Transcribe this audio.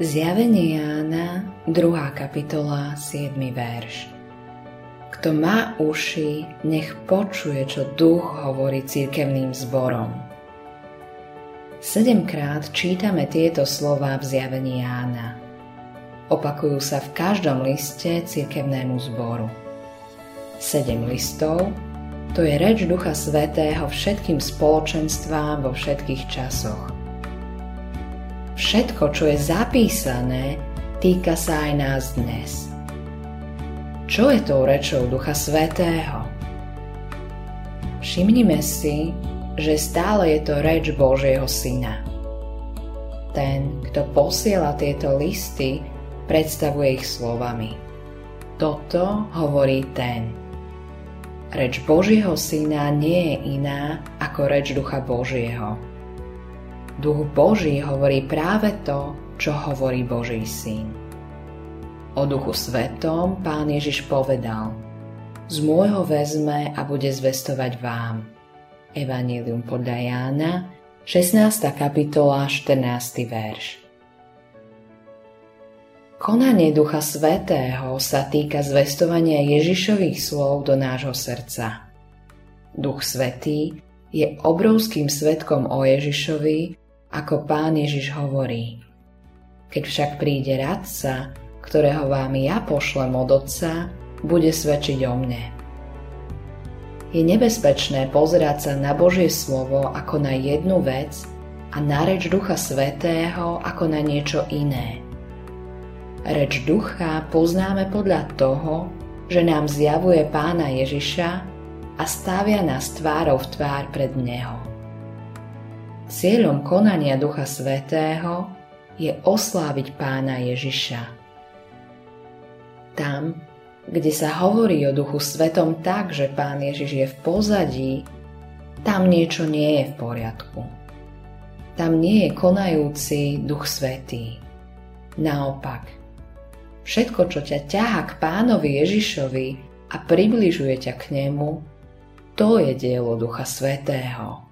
Zjavenie Jána, 2. kapitola, 7. verš. Kto má uši, nech počuje, čo duch hovorí církevným zborom. Sedemkrát čítame tieto slova v zjavení Jána. Opakujú sa v každom liste církevnému zboru. Sedem listov to je reč Ducha Svetého všetkým spoločenstvám vo všetkých časoch. Všetko, čo je zapísané, týka sa aj nás dnes. Čo je tou rečou Ducha Svetého? Všimnime si, že stále je to reč Božieho Syna. Ten, kto posiela tieto listy, predstavuje ich slovami. Toto hovorí ten – Reč Božieho Syna nie je iná ako reč Ducha Božieho. Duch Boží hovorí práve to, čo hovorí Boží Syn. O Duchu Svetom Pán Ježiš povedal Z môjho vezme a bude zvestovať vám. Evangelium podľa Jána, 16. kapitola, 14. verš. Konanie Ducha Svetého sa týka zvestovania Ježišových slov do nášho srdca. Duch Svetý je obrovským svetkom o Ježišovi, ako pán Ježiš hovorí. Keď však príde radca, ktorého vám ja pošlem od Otca, bude svedčiť o mne. Je nebezpečné pozerať sa na Božie slovo ako na jednu vec a na reč Ducha Svetého ako na niečo iné – Reč ducha poznáme podľa toho, že nám zjavuje pána Ježiša a stavia nás tvárov v tvár pred Neho. Cieľom konania Ducha Svetého je osláviť pána Ježiša. Tam, kde sa hovorí o Duchu Svetom tak, že pán Ježiš je v pozadí, tam niečo nie je v poriadku. Tam nie je konajúci Duch Svetý. Naopak, Všetko, čo ťa ťaha k pánovi Ježišovi a približuje ťa k nemu, to je dielo Ducha Svetého.